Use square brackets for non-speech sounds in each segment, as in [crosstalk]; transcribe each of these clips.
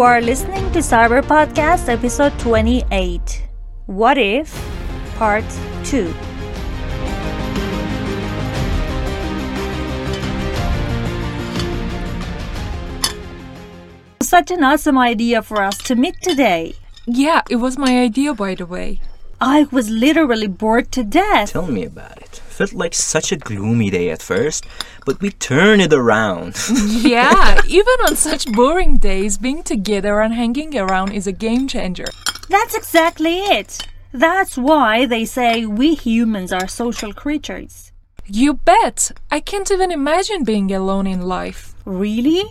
You are listening to Cyber Podcast episode 28 What If Part 2. Such an awesome idea for us to meet today. Yeah, it was my idea, by the way. I was literally bored to death. Tell me about it. Felt like such a gloomy day at first, but we turned it around. [laughs] Yeah, even on such boring days, being together and hanging around is a game changer. That's exactly it. That's why they say we humans are social creatures. You bet! I can't even imagine being alone in life. Really?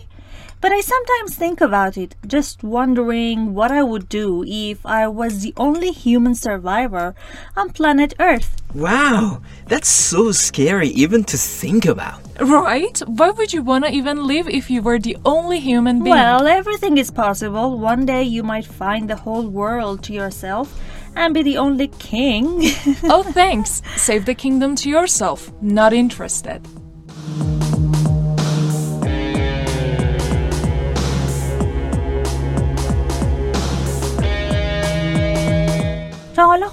But I sometimes think about it, just wondering what I would do if I was the only human survivor on planet Earth. wow, that's so scary even to think about. Right? Why would you want to even live if you were the only human being? Well, everything is possible. One day you might find the whole world to yourself and be the only king. [laughs] oh, thanks. Save the kingdom to yourself. Not interested.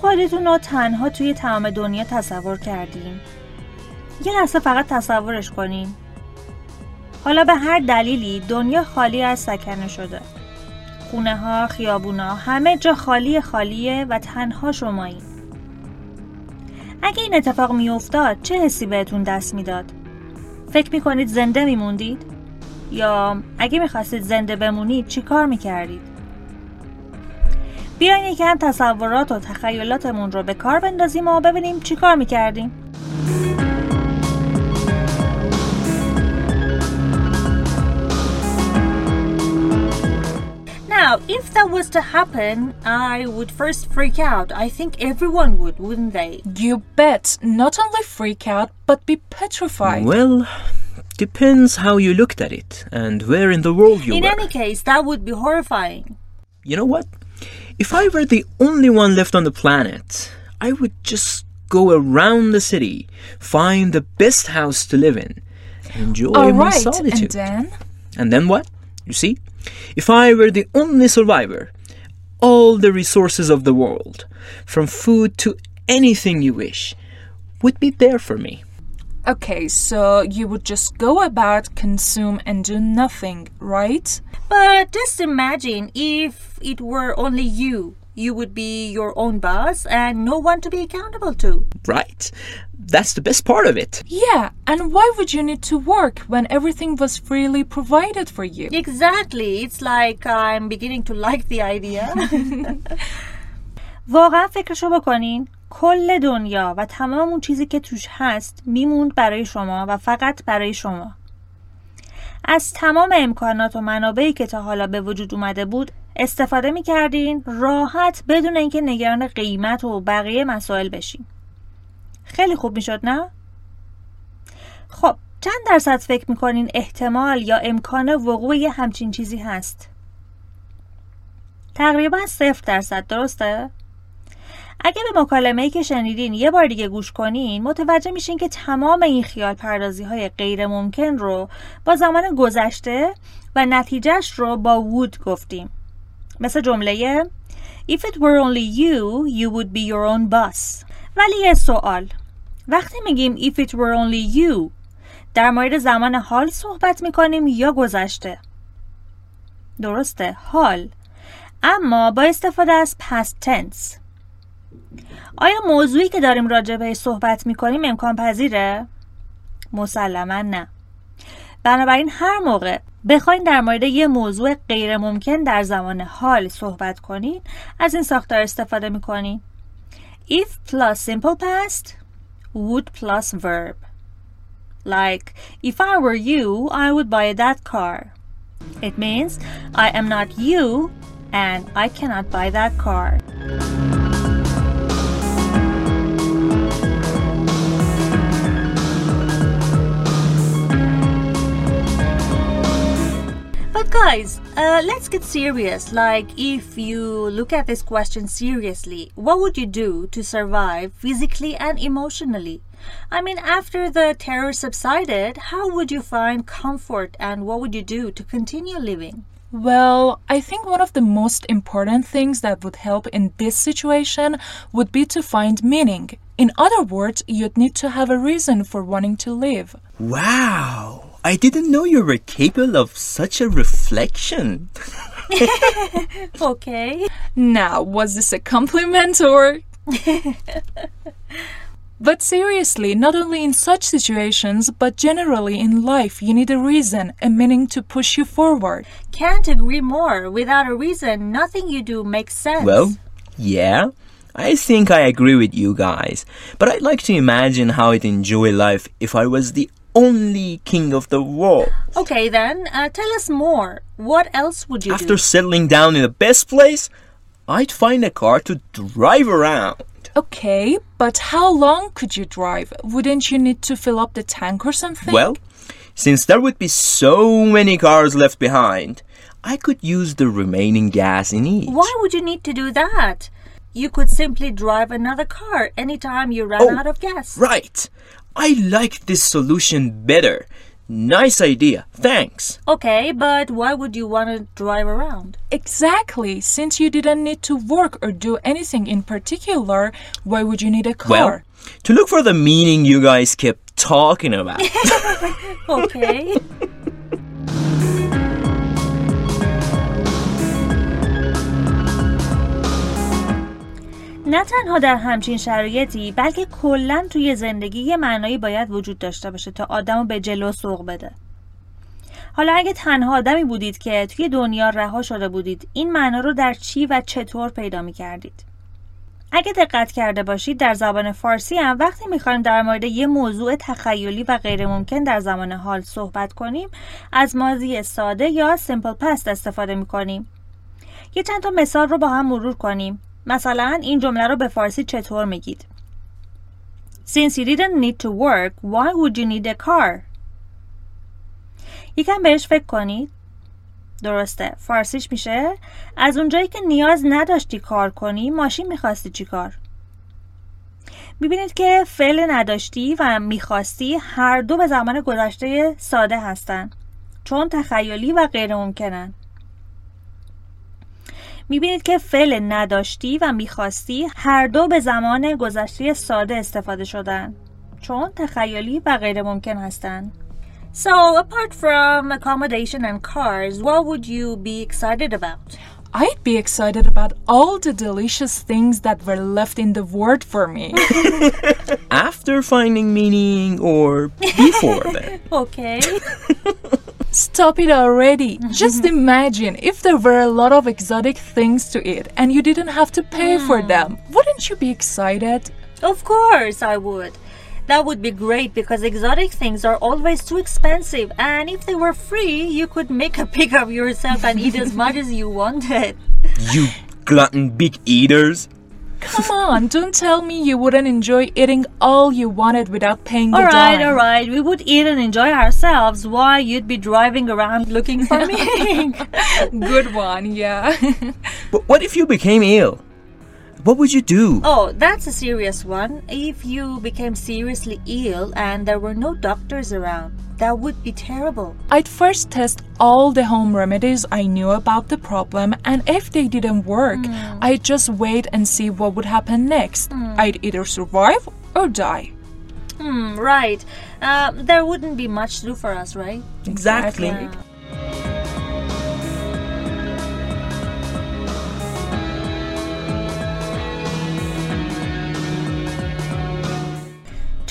خودتون رو تنها توی تمام دنیا تصور کردین یه لحظه فقط تصورش کنین حالا به هر دلیلی دنیا خالی از سکنه شده خونه ها، خیابونا همه جا خالی خالیه و تنها شمایین اگه این اتفاق میافتاد چه حسی بهتون دست می‌داد؟ فکر می‌کنید زنده میموندید؟ یا اگه می‌خواستید زنده بمونید چی کار می‌کردید؟ بیاین یکم تصورات و تخیلاتمون رو به کار بندازیم و ببینیم چی کار میکردیم Now, if that was to happen, I would first freak out. I think everyone would, wouldn't they? You bet. Not only freak out, but be petrified. Well, depends how you looked at it and where in the world you In were. any case, that would be horrifying. You know what? If I were the only one left on the planet, I would just go around the city, find the best house to live in, and enjoy All my right, solitude. and then? And then what? You see? If I were the only survivor, all the resources of the world, from food to anything you wish, would be there for me. Okay, so you would just go about, consume, and do nothing, right? But just imagine if it were only you. You would be your own boss and no one to be accountable to. Right? That's the best part of it. Yeah, and why would you need to work when everything was freely provided for you? Exactly. It's like I'm beginning to like the idea. واقعا فکرشو بکنین کل دنیا و تمام اون چیزی که توش هست میموند برای شما و فقط برای شما از تمام امکانات و منابعی که تا حالا به وجود اومده بود استفاده می‌کردین راحت بدون اینکه نگران قیمت و بقیه مسائل بشین خیلی خوب می‌شد نه؟ خب چند درصد فکر می‌کنین احتمال یا امکان وقوع همچین چیزی هست؟ تقریبا صفر درصد درسته؟ اگه به مکالمه که شنیدین یه بار دیگه گوش کنین متوجه میشین که تمام این خیال پردازی های غیر ممکن رو با زمان گذشته و نتیجهش رو با وود گفتیم. مثل جمله If it were only you, you would be your own boss. ولی یه سوال. وقتی میگیم If it were only you در مورد زمان حال صحبت می‌کنیم یا گذشته؟ درسته حال. اما با استفاده از past tense. آیا موضوعی که داریم راجع بهش صحبت می‌کنیم امکان پذیره؟ مسلما نه. بنابراین هر موقع بخواین در مورد یه موضوع غیر ممکن در زمان حال صحبت کنین از این ساختار استفاده می‌کنین. If plus simple past would plus verb. Like if I were you I would buy that car. It means I am not you and I cannot buy that car. But guys, uh, let's get serious. Like, if you look at this question seriously, what would you do to survive physically and emotionally? I mean, after the terror subsided, how would you find comfort and what would you do to continue living? Well, I think one of the most important things that would help in this situation would be to find meaning. In other words, you'd need to have a reason for wanting to live. Wow! I didn't know you were capable of such a reflection. [laughs] Okay. Now, was this a compliment or. [laughs] but seriously, not only in such situations, but generally in life, you need a reason, a meaning to push you forward. Can't agree more. Without a reason, nothing you do makes sense. Well, yeah, I think I agree with you guys. But I'd like to imagine how I'd enjoy life if I was the only king of the world. Okay, then, uh, tell us more. What else would you After do? After settling down in the best place, I'd find a car to drive around. Okay, but how long could you drive? Wouldn't you need to fill up the tank or something? Well, since there would be so many cars left behind, I could use the remaining gas in each. Why would you need to do that? You could simply drive another car anytime you ran Oh, out of gas. Right. I like this solution better. Nice idea. Thanks. Okay, but why would you want to drive around? Exactly. Since you didn't need to work or do anything in particular, why would you need a car? Well, to look for the meaning you guys kept talking about. [laughs] Okay. [laughs] نه تنها در همچین شرایطی بلکه کلا توی زندگی یه معنایی باید وجود داشته باشه تا آدمو به جلو سوق بده. حالا اگه تنها آدمی بودید که توی دنیا رها شده بودید این معنا رو در چی و چطور پیدا می کردید اگه دقت کرده باشید در زبان فارسی هم وقتی می‌خوایم در مورد یه موضوع تخیلی و غیر ممکن در زمان حال صحبت کنیم از ماضی ساده یا سیمپل پست استفاده می‌کنیم. یه چند تا مثال رو با هم مرور کنیم. مثلا این جمله رو به فارسی چطور میگید؟ Since you didn't need to work, why would you need a car? یکم بهش فکر کنید. درسته فارسیش میشه. از اونجایی که نیاز نداشتی کار کنی ماشین می‌خواستی چی کار؟ می‌بینید که فعل نداشتی و می‌خواستی هر دو به زمان گذشته ساده هستن چون تخیلی و غیر ممکنن می‌بینید که فعل نداشتی و می‌خواستی هر دو به زمان گذشته ساده استفاده شدن چون تخیلی و غیر ممکن هستند So, apart from accommodation and cars, what would you be excited about? I'd be excited about all the delicious things that were left in the world for me. After finding meaning or before then? Okay. Stop it already. Mm-hmm. Just imagine if there were a lot of exotic things to eat and you didn't have to pay for mm. them. Wouldn't you be excited? Of course, I would. That would be great because exotic things are always too expensive, and if they were free, you could make a pick of yourself and eat as much as you wanted. You glutton big eaters. Come on, don't tell me you wouldn't enjoy eating all you wanted without paying the Alright, dime. alright, we would eat and enjoy ourselves while you'd be driving around looking for [laughs] me? Good one, yeah. But what if you became ill? What would you do? oh, that's a serious one. If you became seriously ill and there were no doctors around, that would be terrible. I'd first test all the home remedies I knew about the problem, and if they didn't work, I'd just wait and see what would happen next. I'd either survive or die. Hmm, right. Uh, there wouldn't be much to do for us, right? Exactly. Yeah.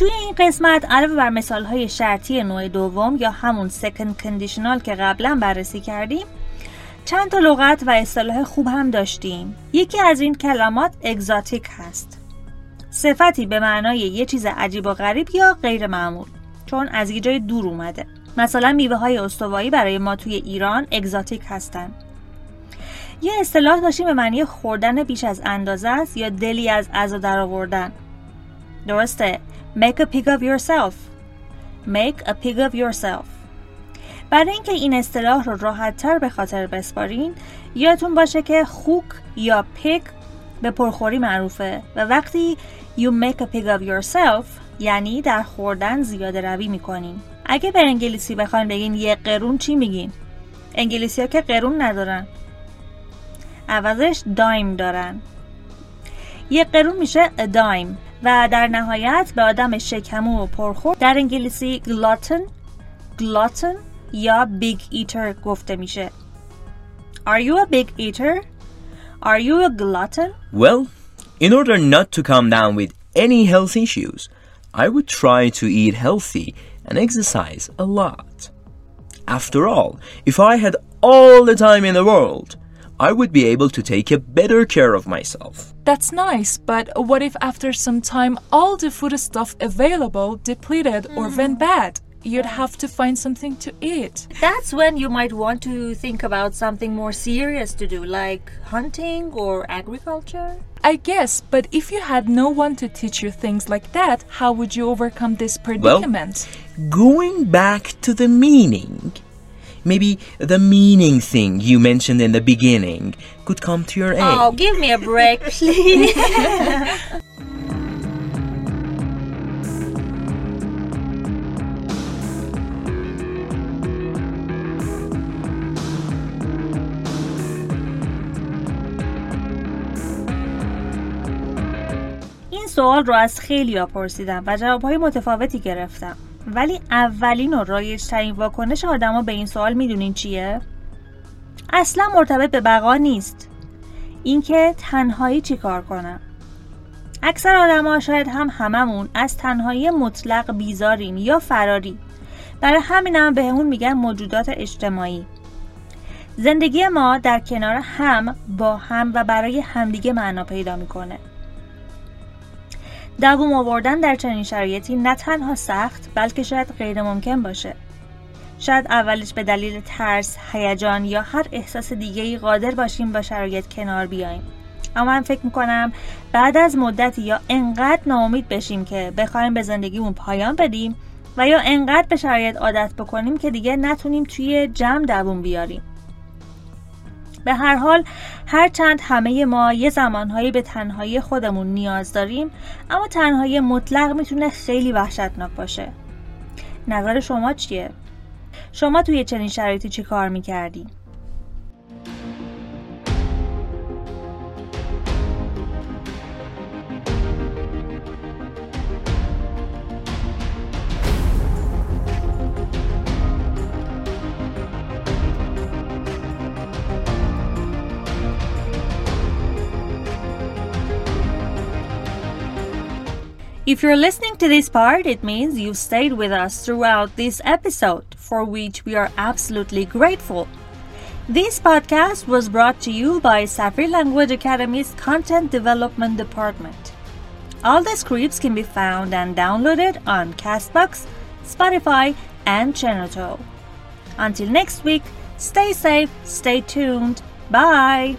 توی این قسمت علاوه بر مثال های شرطی نوع دوم یا همون سکند کندیشنال که قبلا بررسی کردیم چند تا لغت و اصطلاح خوب هم داشتیم. یکی از این کلمات اگزاتیک هست. صفتی به معنای یه چیز عجیب و غریب یا غیر معمول چون از یه جای دور اومده. مثلا میوه های استوایی برای ما توی ایران اگزاتیک هستن. یه اصطلاح داشتیم به معنی خوردن بیش از اندازه است یا دلی از غذا در آوردن درسته؟ Make a pig of yourself. Make a pig of yourself. برای اینکه این اصطلاح رو راحت تر به خاطر بسپارین یادتون باشه که خوک یا پیگ به پرخوری معروفه و وقتی you make a pig of yourself یعنی در خوردن زیاده روی می‌کنین. اگه به انگلیسی بخواین بگین یه قرون چی میگین؟ انگلیسی ها که قرون ندارن. عوضش دایم دارن. یه قرون میشه دایم و در نهایت به آدم شکمو و پرخور در انگلیسی گلاتن گلاتن یا بیگ ایتر گفته میشه Are you a big eater? Are you a glutton? Well, in order not to come down with any health issues, I would try to eat healthy and exercise a lot. After all, if I had all the time in the world, I would be able to take a better care of myself. That's nice, but what if after some time all the food stuff available depleted or went hmm. bad? You'd have to find something to eat. That's when you might want to think about something more serious to do, like hunting or agriculture. I guess, but if you had no one to teach you things like that, how would you overcome this predicament? Well, Going back to the meaning, maybe the meaning thing you mentioned in the beginning could come to your aid. Oh, give me a break, please. [laughs] این سوال رو از خیلی ها پرسیدم و جوابهای متفاوتی گرفتم ولی اولین و رایج ترین واکنش آدما به این سوال می‌دونین چیه؟ اصلا مرتبط به بقا نیست. اینکه تنهایی چیکار کنم اکثر آدما شاید هم هممون از تنهایی مطلق بیزاریم یا فراری. برای همینم بهمون میگن موجودات اجتماعی. زندگی ما در کنار هم با هم و برای همدیگه معنا پیدا می‌کنه. دووم آوردن در چنین شرایطی نه تنها سخت بلکه شاید غیر ممکن باشه. شاید اولش به دلیل ترس، هیجان یا هر احساس دیگه قادر باشیم با شرایط کنار بیایم اما من فکر می‌کنم بعد از مدتی یا انقدر ناامید بشیم که بخوایم به زندگیمون پایان بدیم و یا انقدر به شرایط عادت بکنیم که دیگه نتونیم توی جمع دووم بیاریم. به هر حال هرچند همه ما یه زمانهایی به تنهایی خودمون نیاز داریم اما تنهایی مطلق می‌تونه خیلی وحشتناک باشه نظر شما چیه؟ شما توی چنین شرایطی چی کار می‌کردی؟ If you're listening to this part, it means you've stayed with us throughout this episode, for which we are absolutely grateful. This podcast was brought to you by Safir Language Academy's Content Development Department. All the scripts can be found and downloaded on Castbox, Spotify, and Channel Until next week, stay safe, stay tuned, bye!